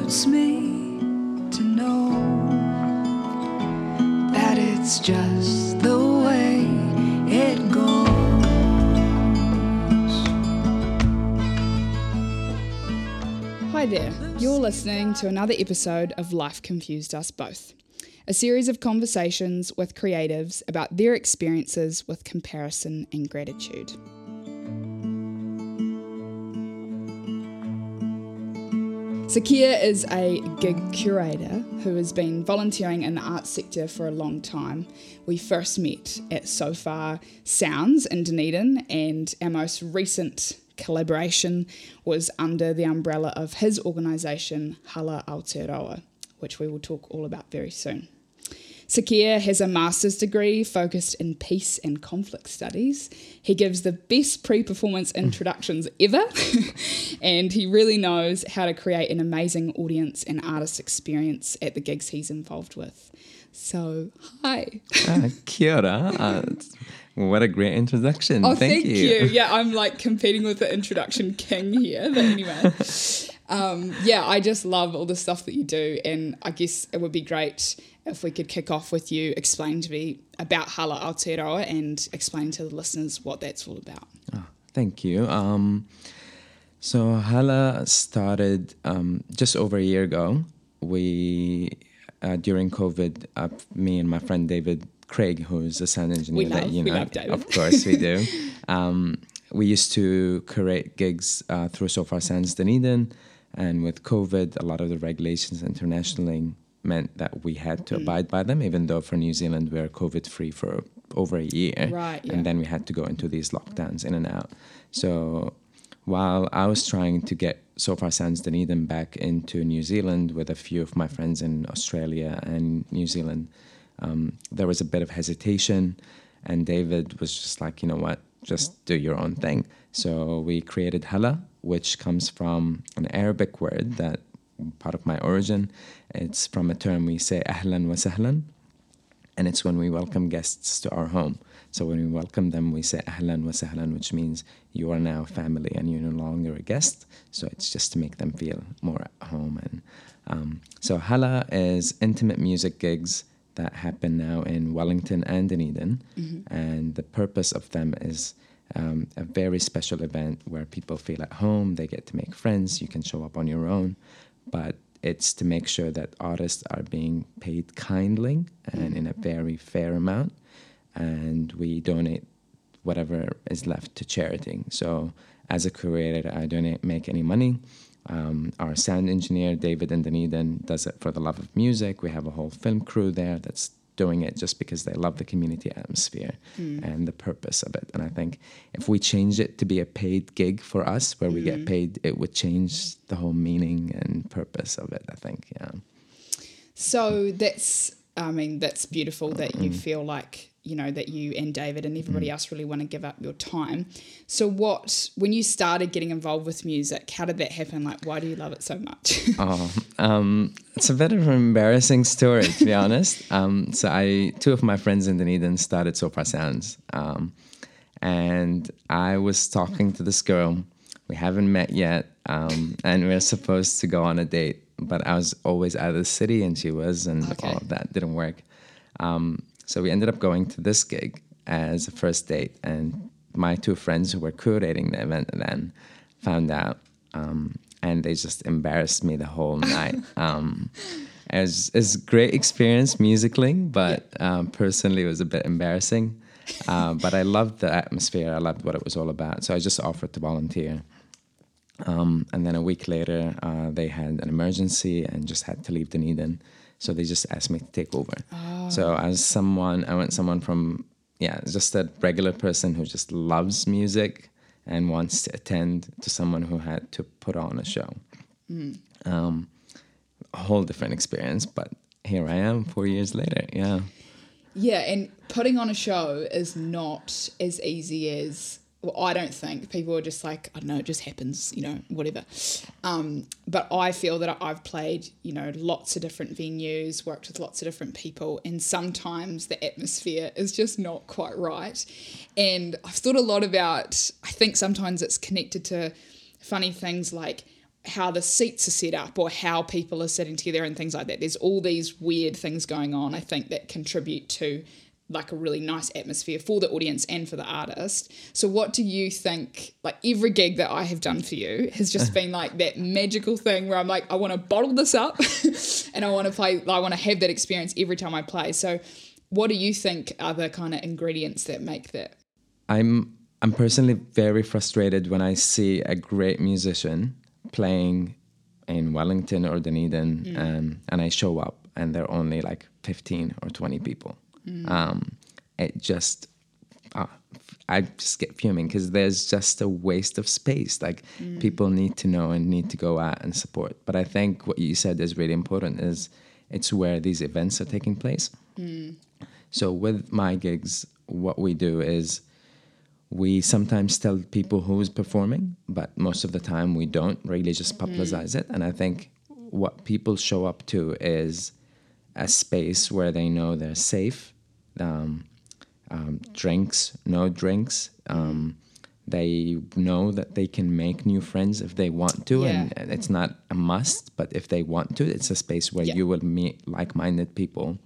hurts me to know that it's just the way it goes. Hi there, you're listening to another episode of Life Confused Us Both, a series of conversations with creatives about their experiences with comparison and gratitude. Sakhr is a gig curator who has been volunteering in the arts sector for a long time. We first met at So Far Sounds in Dunedin, and our most recent collaboration was under the umbrella of his organisation, Hala Aotearoa, which we will talk all about very soon. Sakhr has a master's degree focused in peace and conflict studies. He gives the best pre performance introductions ever, and he really knows how to create an amazing audience and artist experience at the gigs he's involved with. So, hi. Ah, kia ora. Uh, what a great introduction. Oh, thank, thank, you. Yeah, I'm like competing with the introduction king here. But anyway, um, yeah, I just love all the stuff that you do. And I guess it would be great if we could kick off with you explaining to me about Hala Aotearoa and explain to the listeners what that's all about. Oh, thank you. Um, so Hala started um, just over a year ago. We, uh, during COVID, uh, me and my friend David Craig, who's a sound engineer We that love- you we know, love David. of course we do. um, we used to curate gigs uh, through So Far Sounds Dunedin, and with COVID, a lot of the regulations internationally meant that we had Mm. to abide by them, even though for New Zealand we're COVID free for over a year, Right, yeah. and then we had to go into these lockdowns in and out. So while I was trying to get So Far Sounds Dunedin back into New Zealand with a few of my friends in Australia and New Zealand, um, there was a bit of hesitation, and David was just like, you know what, just do your own thing. So we created Hala, which comes from an Arabic word that part of my origin. It's from a term we say ahlan wa sahlan, and it's when we welcome guests to our home. So when we welcome them, we say ahlan wa sahlan, which means you are now family and you're no longer a guest. So it's just to make them feel more at home. And um, so Hala is intimate music gigs that happen now in Wellington and Dunedin, and the purpose of them is. Um, a very special event where people feel at home, they get to make friends, you can show up on your own, but it's to make sure that artists are being paid kindly and in a very fair amount and we donate whatever is left to charity. So as a curator i don't make any money. Um, our sound engineer david in dunedin does it for the love of music. We have a whole film crew there that's doing it just because they love the community atmosphere and the purpose of it. And i think if we change it to be a paid gig for us where we get paid it would change the whole meaning and purpose of it i think yeah. So that's, I mean, that's beautiful that you Mm. feel like, you know, that you and David and everybody Mm. else really want to give up your time. So, what, when you started getting involved with music, how did that happen? Like, why do you love it so much? Oh, um, it's a bit of an embarrassing story, to be honest. Um, so I, two of my friends in Dunedin started So Far Sounds, um, and I was talking to this girl. We haven't met yet, um, and we are supposed to go on a date. But I was always out of the city, and she was, and Okay. all of that didn't work. Um, so we ended up going to this gig as a first date, and my two friends who were curating the event then found out, um, and they just embarrassed me the whole night. Um, it was, it was a great experience musically, but um, personally, it was a bit embarrassing. Uh, but I loved the atmosphere. I loved what it was all about. So I just offered to volunteer. Um, and then a week later, uh, they had an emergency and just had to leave Dunedin. So they just asked me to take over. So as someone, I went someone from, yeah, just a regular person who just loves music and wants to attend to someone who had to put on a show. Um, a whole different experience, but here I am four years later. Yeah. Yeah, and putting on a show is not as easy as well, I don't think people are just like I don't know, it just happens, you know, whatever. Um, but I feel that I've played, you know, lots of different venues, worked with lots of different people, and sometimes the atmosphere is just not quite right. And I've thought a lot about. I think sometimes it's connected to funny things like how the seats are set up or how people are sitting together and things like that. There's all these weird things going on, I think, that contribute to like a really nice atmosphere for the audience and for the artist. So what do you think like every gig that I have done for you has just been like that magical thing where I'm like I want to bottle this up and I want to play I want to have that experience every time I play. So what do you think are the kind of ingredients that make that? I'm I'm personally very frustrated when I see a great musician playing in Wellington or Dunedin, um, and I show up and there are only like 15 or 20 people. Um, it just, uh, I just get fuming because there's just a waste of space. Like people need to know and need to go out and support. But I think what you said is really important. Is it's where these events are taking place. So with my gigs, what we do is we sometimes tell people who's performing, but most of the time we don't really just publicize it. And I think what people show up to is a space where they know they're safe, um, um, drinks, no drinks. Um, they know that they can make new friends if they want to, and Yeah. it's not a must. But if they want to, it's a space where Yeah. you will meet like-minded people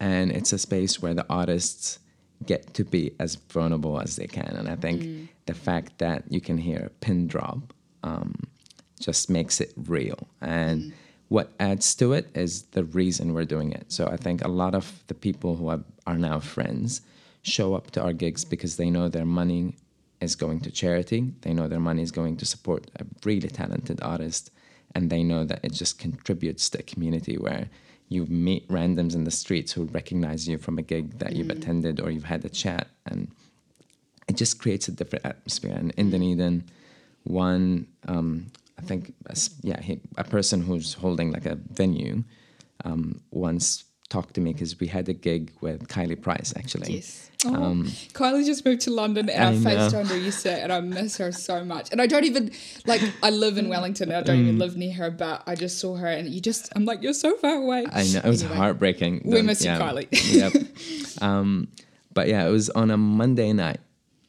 and it's a space where the artists get to be as vulnerable as they can. And I think the fact that you can hear a pin drop um, just makes it real. And what adds to it is the reason we're doing it. So I think a lot of the people who are, are now friends show up to our gigs because they know their money is going to charity. They know their money is going to support a really talented artist. And they know that it just contributes to a community where you meet randoms in the streets who recognize you from a gig that you've attended or you've had a chat. And it just creates a different atmosphere. And in Dunedin, one, um, I think, a s- yeah, he, a person who's holding like a venue um, once talked to me because we had a gig with Kylie Price actually. Oh, Kylie just moved to London and I, I know. FaceTimed her yesterday and I miss her so much. And I don't even like I live in Wellington and I don't Mm. even live near her, but I just saw her and you just I'm like, You're so far away. I know it was Anyway, heartbreaking. We Don't- miss you, Kylie. yep. Um, but yeah, it was on a Monday night.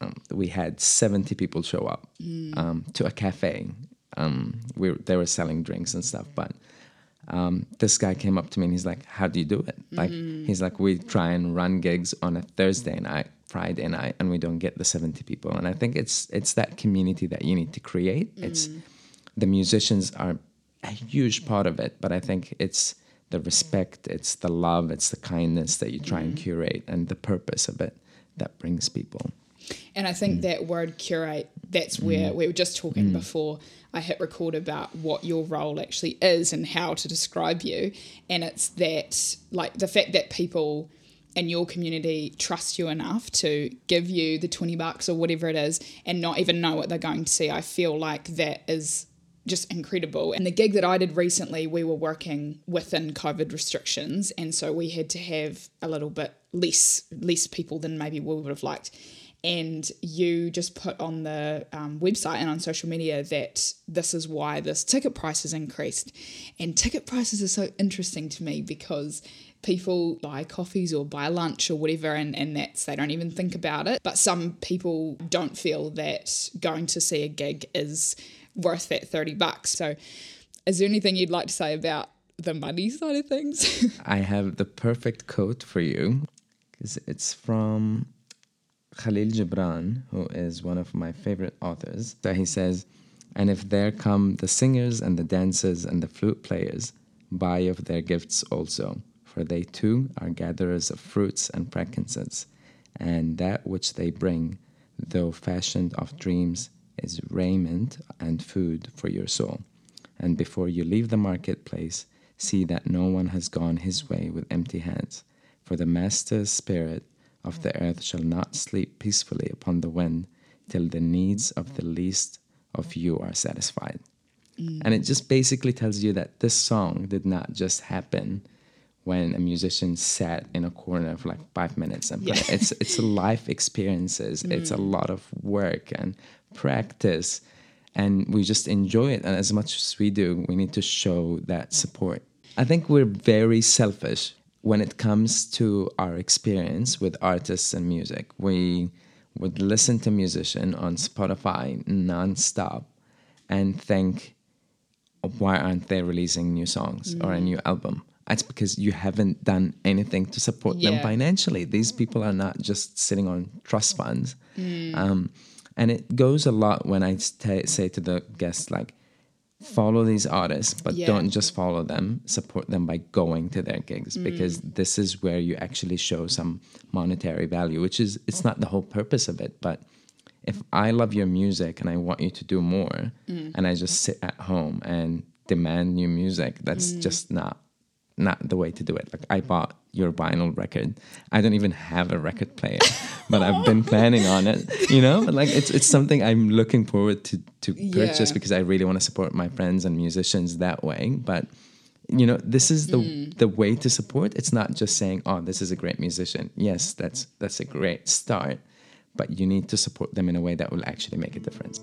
Um, we had seventy people show up Mm. um, to a cafe. Um, we were, they were selling drinks and stuff, but um, this guy came up to me and he's like, "How do you do it?" Like Mm-hmm. he's like, "We try and run gigs on a Thursday night, Friday night, and we don't get the seventy people." And I think it's it's that community that you need to create. It's Mm. the musicians are a huge part of it, but I think it's the respect, it's the love, it's the kindness that you try and curate, and the purpose of it that brings people. And I Mm. think that word curate, that's where we were just talking before I hit record about what your role actually is and how to describe you. And it's that, like, the fact that people in your community trust you enough to give you the 20 bucks or whatever it is and not even know what they're going to see. I feel like that is just incredible. And the gig that I did recently, we were working within COVID restrictions, and so we had to have a little bit less less people than maybe we would have liked. And you just put on the um, website and on social media that this is why this ticket price has increased. And ticket prices are so interesting to me because people buy coffees or buy lunch or whatever and, and that's they don't even think about it. But some people don't feel that going to see a gig is worth that 30 bucks. So is there anything you'd like to say about the money side of things? I have the perfect quote for you because it's from Khalil Gibran, who is one of my favorite authors. that he says, And if there come the singers and the dancers and the flute players, buy of their gifts also, for they too are gatherers of fruits and frankincense, and that which they bring, though fashioned of dreams, is raiment and food for your soul. And before you leave the marketplace, see that no one has gone his way with empty hands. For the Master's spirit of the earth shall not sleep peacefully upon the wind till the needs of the least of you are satisfied. Mm. And it just basically tells you that this song did not just happen when a musician sat in a corner for like five minutes and played. Yeah. It's it's life experiences. It's a mm. lot of work and practice, and we just enjoy it. And as much as we do, we need to show that support. I think we're very selfish when it comes to our experience with artists and music. We would listen to musician on Spotify nonstop and think why aren't they releasing new songs or a new album? It's because you haven't done anything to support them financially. These people are not just sitting on trust funds. Um, and it goes a lot when I say to the guests, like, follow these artists, but Yeah. don't just follow them, support them by going to their gigs mm. because this is where you actually show some monetary value, which is, it's not the whole purpose of it, but if I love your music and I want you to do more, mm. and I just sit at home and demand new music, that's mm. just not not the way to do it. Like I bought your vinyl record. I don't even have a record player, but I've been planning on it. You know, like it's it's something I'm looking forward to to purchase Yeah. because I really want to support my friends and musicians that way. But you know, this is the mm. the way to support. It's not just saying, "Oh, this is a great musician." Yes, that's that's a great start, but you need to support them in a way that will actually make a difference.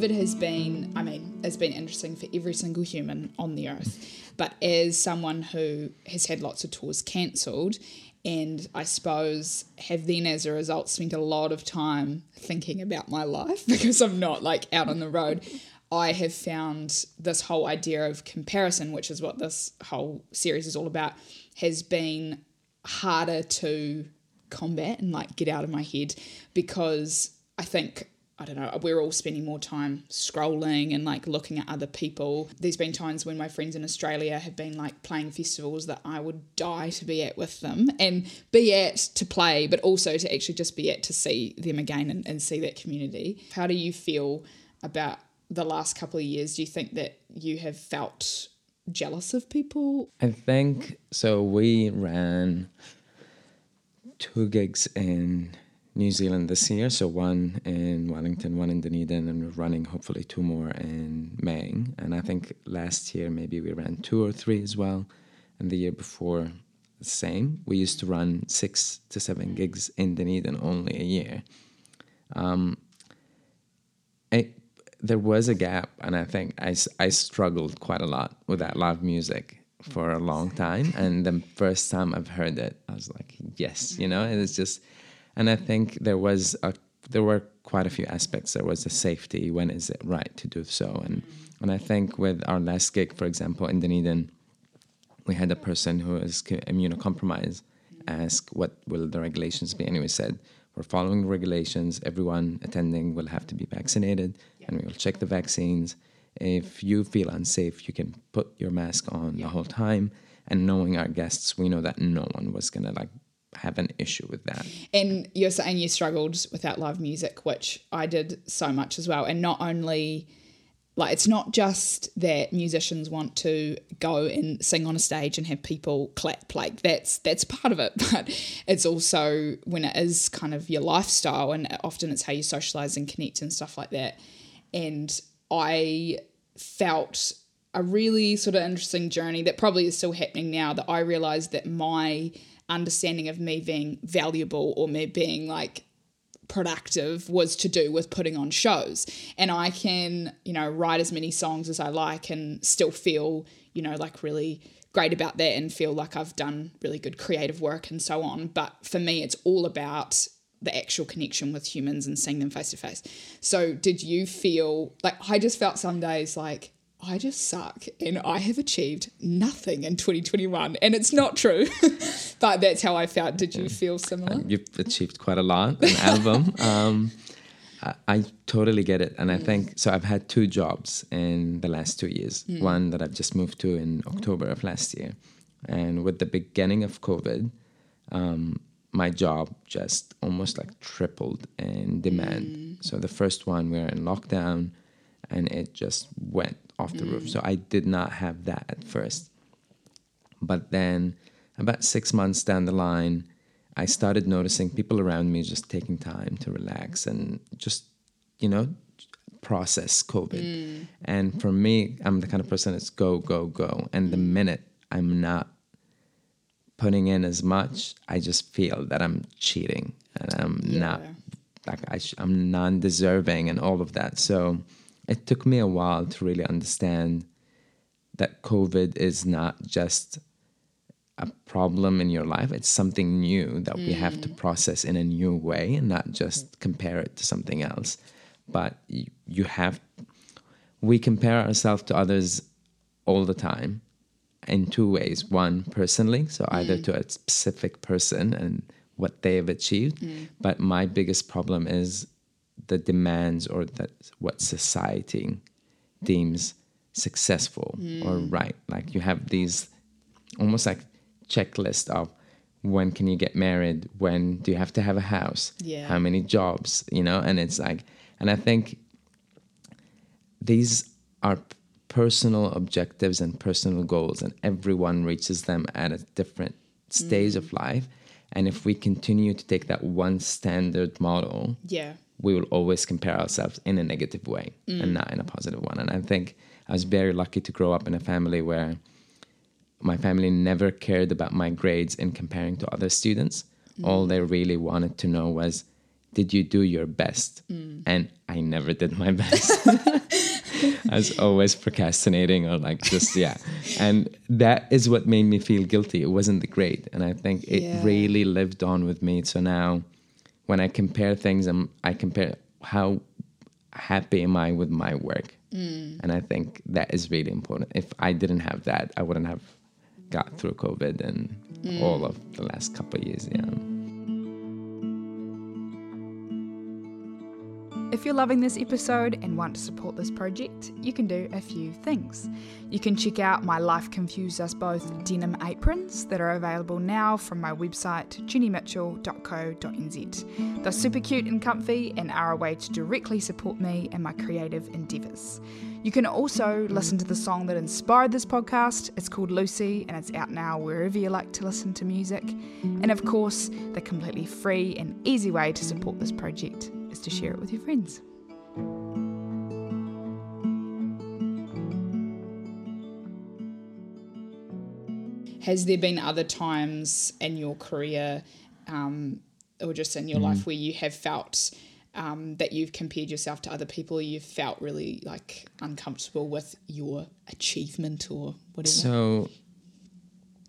COVID has been, I mean, it's been interesting for every single human on the earth. But as someone who has had lots of tours cancelled, and I suppose have then as a result spent a lot of time thinking about my life because I'm not like out on the road. I have found this whole idea of comparison, which is what this whole series is all about, has been harder to combat and like get out of my head because I think I don't know, we're all spending more time scrolling and like looking at other people. There's been times when my friends in Australia have been like playing festivals that I would die to be at with them and be at to play, but also to actually just be at to see them again and, and see that community. How do you feel about the last couple of years? Do you think that you have felt jealous of people? I think so. We ran two gigs in New Zealand this year. So one in Wellington, one in Dunedin, and we're running hopefully two more in May. And I think last year maybe we ran two or three as well, and the year before the same. We used to run six to seven gigs in Dunedin only a year. Um, it, there was a gap, and I think I, I struggled quite a lot with that live music for a long time. And the first time I've heard it, I was like, yes, you know, and it's just, and I think there was a, there were quite a few aspects. There was the safety. When is it right to do so? And and I think with our last gig, for example, in Dunedin, we had a person who is co- immunocompromised ask what will the regulations be and we said we're following the regulations everyone attending will have to be vaccinated and we will check the vaccines if you feel unsafe you can put your mask on the whole time and knowing our guests we know that no one was going to like have an issue with that And you're saying you struggled without live music, which I did so much as well. And not only, like, it's not just that musicians want to go and sing on a stage and have people clap. Like, that's that's part of it. But it's also when it is kind of your lifestyle, and often it's how you socialize and connect and stuff like that. And I felt a really sort of interesting journey that probably is still happening now that I realized that my understanding of me being valuable or me being like productive was to do with putting on shows. And I can you know write as many songs as I like and still feel you know like really great about that and feel like I've done really good creative work and so on. But for me it's all about the actual connection with humans and seeing them face to face. So did you feel like I just felt some days like I just suck and I have achieved nothing in 2021 and it's not true but that's how I felt did you feel similar? You've achieved quite a lot an album. Um, I, I totally get it. And i think so i've had two jobs in the last two years. One that i've just moved to in october of last year. And with the beginning of covid um, my job just almost like tripled in demand. So the first one we were in lockdown and it just went off the roof mm. so i did not have that at first but then, about six months down the line, I started noticing people around me just taking time to relax and just, you know, process COVID. Mm. And for me, I'm the kind of person that's go, go, go. And the mm. minute I'm not putting in as much, I just feel that I'm cheating and I'm not like I sh- I'm non-deserving and all of that. So it took me a while to really understand that COVID is not just a problem in your life. It's something new that we have to mm. process in a new way and not just compare it to something else. But you, have, we compare ourselves to others all the time in two ways. One, personally, so either mm. to a specific person and what they have achieved. Mm. But my biggest problem is the demands or that what society deems successful or mm. right. Like you have these almost like checklist of when can you get married when do you have to have a house Yeah. how many jobs you know and it's like and i think these are personal objectives and personal goals and everyone reaches them at a different stage of mm. life and if we continue to take that one standard model Yeah. We will always compare ourselves in a negative way and mm. not in a positive one. And I think I was very lucky to grow up in a family where my family never cared about my grades in comparing to other students. Mm. All they really wanted to know was, did you do your best? Mm. And I never did my best. I was always procrastinating or like just, yeah. And that is what made me feel guilty. It wasn't the grade. And I think it Yeah. really lived on with me. So now when I compare things, I'm, I compare how happy am I with my work. Mm. And I think that is really important. If I didn't have that, I wouldn't have got through COVID and mm. all of the last couple of years. Yeah. If you're loving this episode and want to support this project, you can do a few things. You can check out my Life Confused Us Both denim aprons that are available now from my website, jennymitchell.co.nz. They're super cute and comfy and are a way to directly support me and my creative endeavours. You can also listen to the song that inspired this podcast. It's called Lucy and it's out now wherever you like to listen to music. And of course, the completely free and easy way to support this project is to share it with your friends. Has there been other times in your career um, or just in your life where you have felt um, that you've compared yourself to other people, you've felt really like uncomfortable with your achievement or whatever? So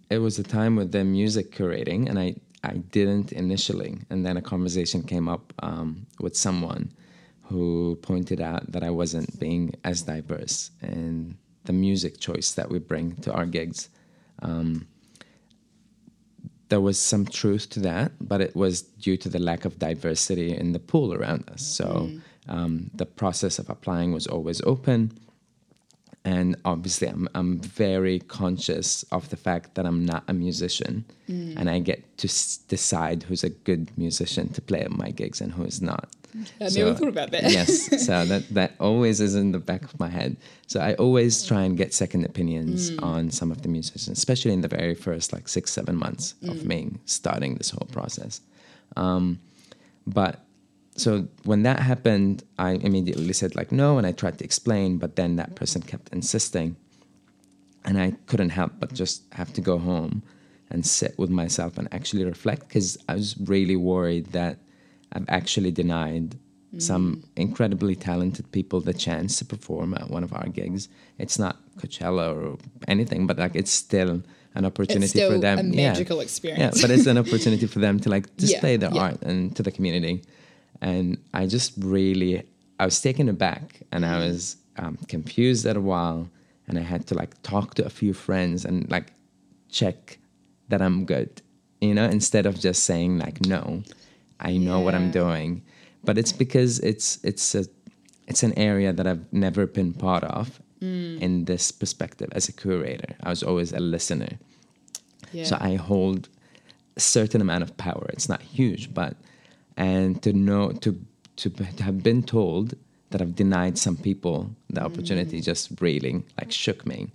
it was a time with the music curating, and I, I didn't initially. And then a conversation came up um, with someone who pointed out that I wasn't being as diverse in the music choice that we bring to our gigs. Um, there was some truth to that, but it was due to the lack of diversity in the pool around us. So um, the process of applying was always open and obviously I'm, I'm very conscious of the fact that i'm not a musician and i get to s- decide who's a good musician to play at my gigs and who is not I never thought about that. yes so that, that always is in the back of my head so i always try and get second opinions Mm. on some of the musicians especially in the very first like six seven months Mm. of me starting this whole process um, but so when that happened i immediately said like no and i tried to explain but then that person kept insisting and i couldn't help but just have to go home and sit with myself and actually reflect because i was really worried that i've actually denied some mm. incredibly talented people the chance to perform at one of our gigs it's not coachella or anything but like it's still an opportunity It's still for them a Yeah. magical yeah experience. but it's an opportunity for them to like display their yeah. art and to the community and i just really i was taken aback and i was um, confused at a while. And i had to like talk to a few friends and like check that i'm good you know instead of just saying like no i know what i'm doing. But it's because it's it's a it's an area that i've never been part of in this perspective as a curator. I was always a listener. Yeah. so I hold a certain amount of power. It's not huge, but and to know to to, to have been told that I've denied some people the opportunity just really like shook me.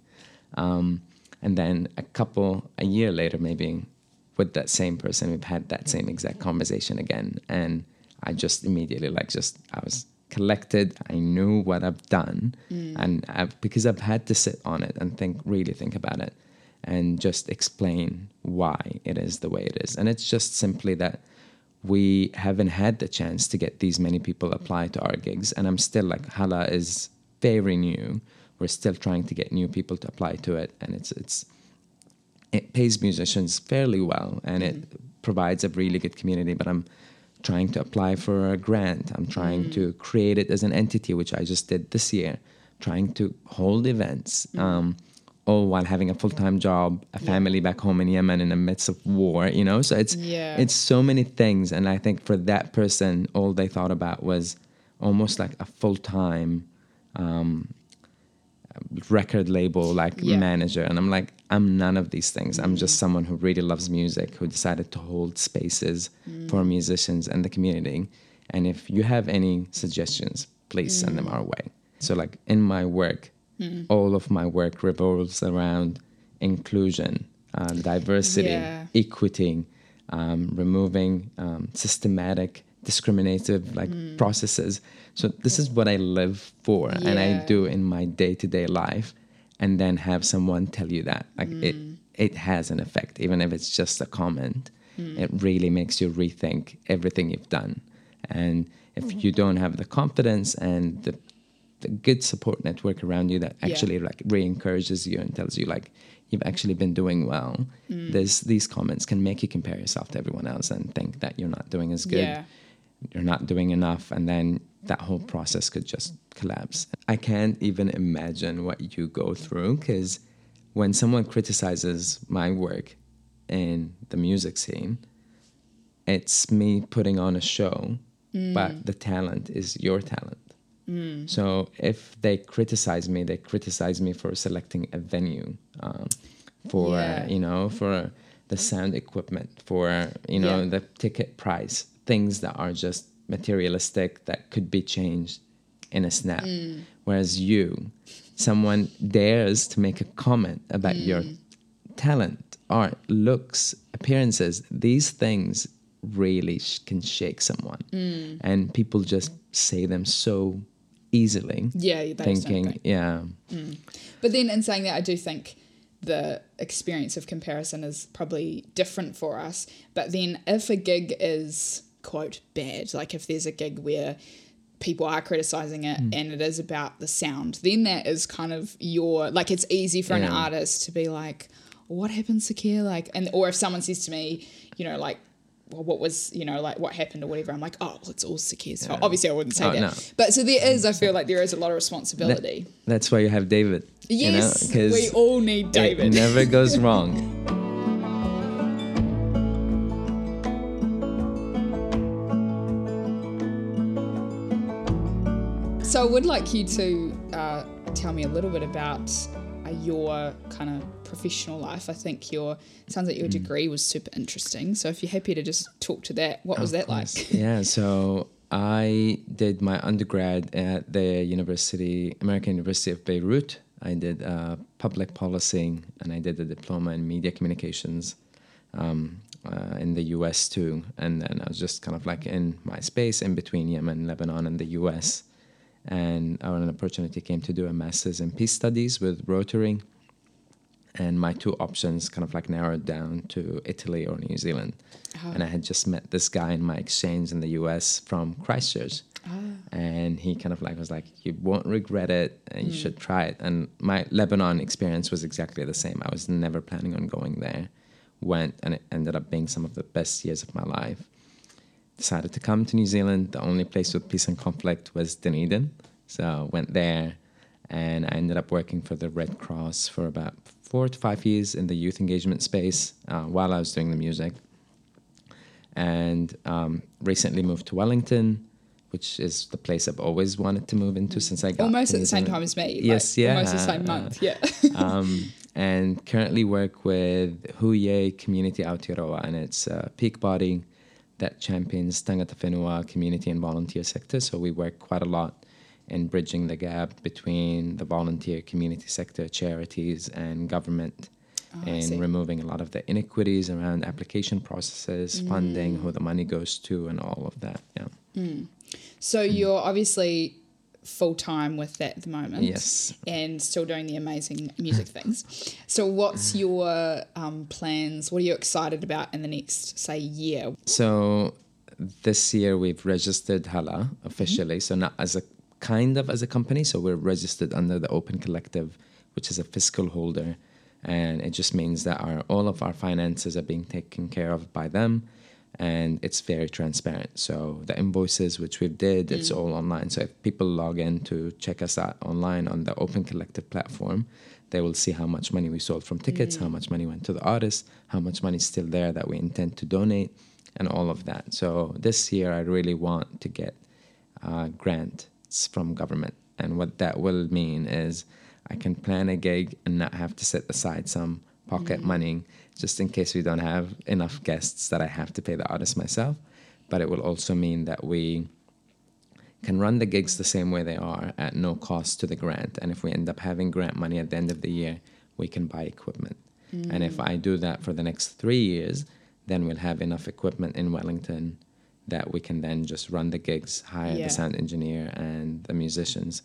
Um, and then a couple a year later, maybe with that same person, we've had that same exact conversation again, and I just immediately like just I was collected. I knew what I've done, and I've, because I've had to sit on it and think really think about it and just explain why it is the way it is. And it's just simply that we haven't had the chance to get these many people apply to our gigs. And I'm still like, Hala is very new. we're still trying to get new people to apply to it, and it's it's it pays musicians fairly well, and it provides a really good community. But I'm trying to apply for a grant. I'm trying to create it as an entity, which I just did this year. Trying to hold events. Um, all while having a full-time job, a family back home in Yemen in the midst of war, you know. So it's Yeah. it's so many things, and I think for that person, all they thought about was almost like a full-time um, record label like Yeah. manager, and I'm like, I'm none of these things. I'm just mm. someone who really loves music, who decided to hold spaces mm. for musicians and the community. And if you have any suggestions, please send them mm. our way. So, like in my work, all of my work revolves around inclusion, uh, diversity, Yeah. equity, um, removing um, systematic discriminative like processes. So this is what I live for, and I do in my day to day life, and then have someone tell you that like it it has an effect, even if it's just a comment. It really makes you rethink everything you've done, and if you don't have the confidence and the the good support network around you that Yeah. actually like re-encourages you and tells you like you've actually been doing well Mm. there's these comments can make you compare yourself to everyone else and think that you're not doing as good Yeah. you're not doing enough and then that whole process could just collapse i can't even imagine what you go through because when someone criticizes my work in the music scene it's me putting on a show but the talent is your talent Mm. so if they criticize me, they criticize me for selecting a venue, um, for Yeah. you know, for the sound equipment, for you know Yeah. the ticket price, things that are just materialistic that could be changed in a snap. Mm. Whereas you, someone dares to make a comment about your mm. talent, art, looks, appearances. These things really sh- can shake someone, and people just say them so easily. Yeah, thinking, think. yeah, But then, in saying that, I do think the experience of comparison is probably different for us. But then, if a gig is quote bad, like if there's a gig where people are criticizing it Hmm. and it is about the sound, then that is kind of your like it's easy for an artist to be like, what happens to care? Like, and or if someone says to me, you know, like. Well, what was you know like what happened or whatever? I'm like, oh, well, it's all Sakhr's fault. Obviously, I wouldn't say Oh, that, no. but so there is. I feel like there is a lot of responsibility. that's why you have David. Yes, you know, we all need David. It never goes wrong. So I would like you to uh, tell me a little bit about your kind of professional life. I think your sounds Mm. like your degree was super interesting. So if you're happy to just talk to that, what was that like? Yeah, so I did my undergrad at the University, American University of Beirut. I did uh, public policy and I did a diploma in media communications um, uh, in the US too. And then I was just kind of like in my space in between Yemen, Lebanon, and the US. And when an opportunity came to do a master's in peace studies with Rotary. And my two options kind of like narrowed down to Italy or New Zealand. Uh-huh. And I had just met this guy in my exchange in the US from Christchurch. Ah. And he kind of like was like, You won't regret it and you hmm. should try it. And my Lebanon experience was exactly the same. I was never planning on going there. Went and it ended up being some of the best years of my life. Decided to come to New Zealand. The only place with peace and conflict was Dunedin. So I went there and I ended up working for the Red Cross for about four to five years in the youth engagement space uh, while I was doing the music and um, recently moved to Wellington, which is the place I've always wanted to move into since I got Almost at the same time as me. like, Yes, yeah. Almost the same month. Yeah. um, and currently work with Huye Community Aotearoa, and it's a peak body that champions Tangata Whenua community and volunteer sector. So we work quite a lot in bridging the gap between the volunteer community sector, charities, and government. Oh, in removing a lot of the inequities around application processes, Mm. funding, who the money goes to, and all of that. Yeah. so you're obviously full time with that at the moment. Yes. And still doing the amazing music things. So what's your um, plans? What are you excited about in the next, say, year? So this year we've registered Hala officially, so not as a kind of as a company. So we're registered under the Open Collective, which is a fiscal holder, and it just means that our all of our finances are being taken care of by them, and it's very transparent. So the invoices which we did, it's all online. So if people log in to check us out online on the Open Collective platform, they will see how much money we sold from tickets, how much money went to the artist, how much money is still there that we intend to donate, and all of that. So this year, I really want to get uh, grants from government, and what that will mean is I can plan a gig and not have to set aside some pocket mm. money just in case we don't have enough guests that I have to pay the artist myself. But it will also mean that we can run the gigs the same way they are at no cost to the grant. And if we end up having grant money at the end of the year, we can buy equipment. And if mm. I do that for the next three years, then we'll have enough equipment in Wellington that we can then just run the gigs, hire Yeah. the sound engineer and the musicians,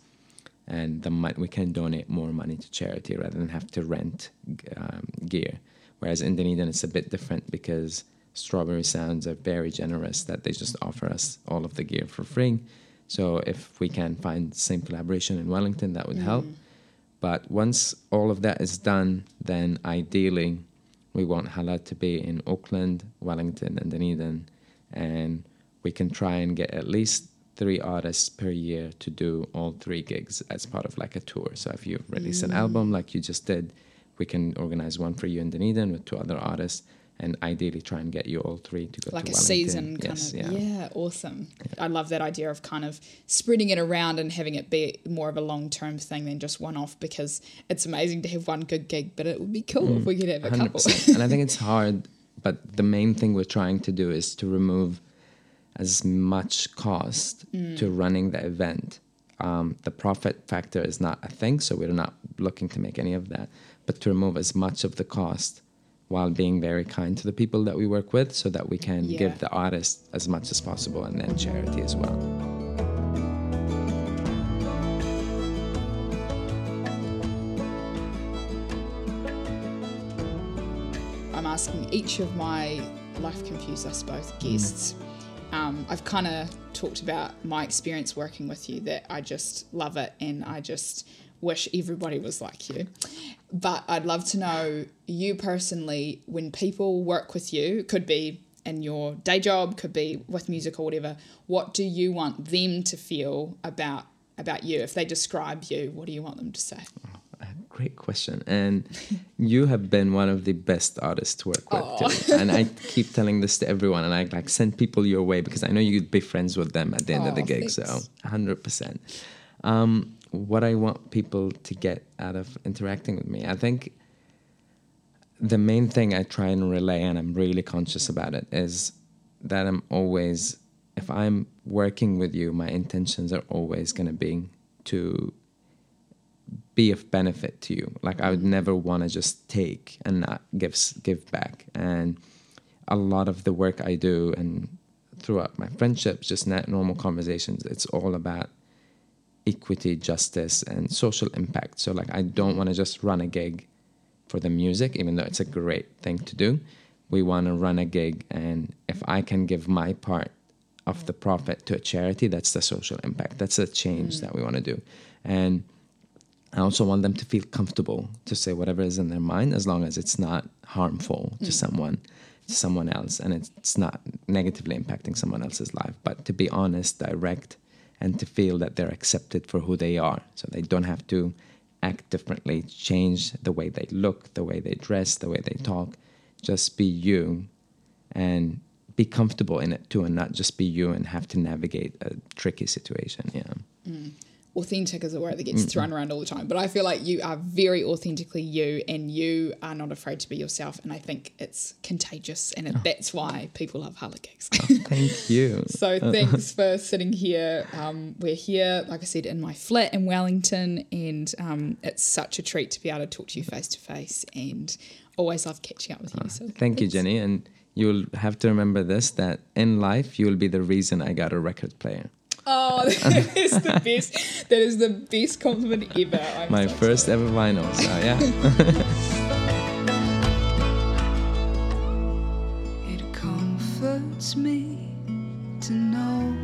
and the we can donate more money to charity rather than have to rent um, gear. Whereas in Dunedin, it's a bit different because Strawberry Sounds are very generous that they just offer us all of the gear for free. So if we can find the same collaboration in Wellington, that would help. But once all of that is done, then ideally we want Hala to be in Auckland, Wellington, and Dunedin, and we can try and get at least three artists per year to do all three gigs as part of like a tour. So if you release an mm. album like you just did, we can organize one for you in Dunedin with two other artists, and ideally try and get you all three to go like to a Wellington. season kind Yes, of yeah. yeah. awesome i love that idea of kind of spreading it around and having it be more of a long-term thing than just one off because it's amazing to have one good gig but it would be cool if mm, we could have a couple 100%. and I think it's hard, but the main thing we're trying to do is to remove as much cost to running the event. Um, the profit factor is not a thing, so we're not looking to make any of that, but to remove as much of the cost while being very kind to the people that we work with so that we can Yeah. give the artist as much as possible and then charity as well. I'm asking each of my Life Confused, I suppose, guests. Um, I've kind of talked about my experience working with you, that I just love it and I just wish everybody was like you. But I'd love to know you personally, when people work with you, could be in your day job, could be with music or whatever, what do you want them to feel about about you? If they describe you, what do you want them to say? Great question. And you have been one of the best artists to work with. too. And I keep telling this to everyone and I like send people your way because I know you'd be friends with them at the end of the gig. thanks. So 100%. Um, what I want people to get out of interacting with me, I think the main thing I try and relay, and I'm really conscious about it, is that I'm always, if I'm working with you, my intentions are always going to be to be of benefit to you. Like I would never want to just take and not give give back. And a lot of the work I do and throughout my friendships, just not normal conversations, it's all about equity, justice, and social impact. So like I don't want to just run a gig for the music, even though it's a great thing to do. We want to run a gig, and if I can give my part of the profit to a charity, that's the social impact. That's the change mm. that we want to do. And I also want them to feel comfortable to say whatever is in their mind as long as it's not harmful to mm. someone to someone else and it's, it's not negatively impacting someone else's life. But to be honest direct and to feel that they're accepted for who they are. So they don't have to act differently change the way they look the way they dress the way they talk. Just be you and be comfortable in it too and not just be you and have to navigate a tricky situation yeah mm. Authentic is a word that gets thrown around all the time, but I feel like you are very authentically you and you are not afraid to be yourself. And I think it's contagious, and it, that's why people love Hala gigs. thank you so thanks for sitting here. Um, we're here, like I said, in my flat in Wellington, and um, it's such a treat to be able to talk to you face to face. And always love catching up with you. So Thank you. Jenny. And you'll have to remember this that in life, you'll be the reason I got a record player. Oh, that is the best. That is the best compliment ever. I'm My so first ever vinyl. So, yeah. It comforts me to know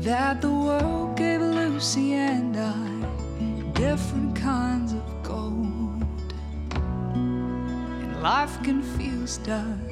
that the world gave Lucy and I different kinds of gold. And life confused us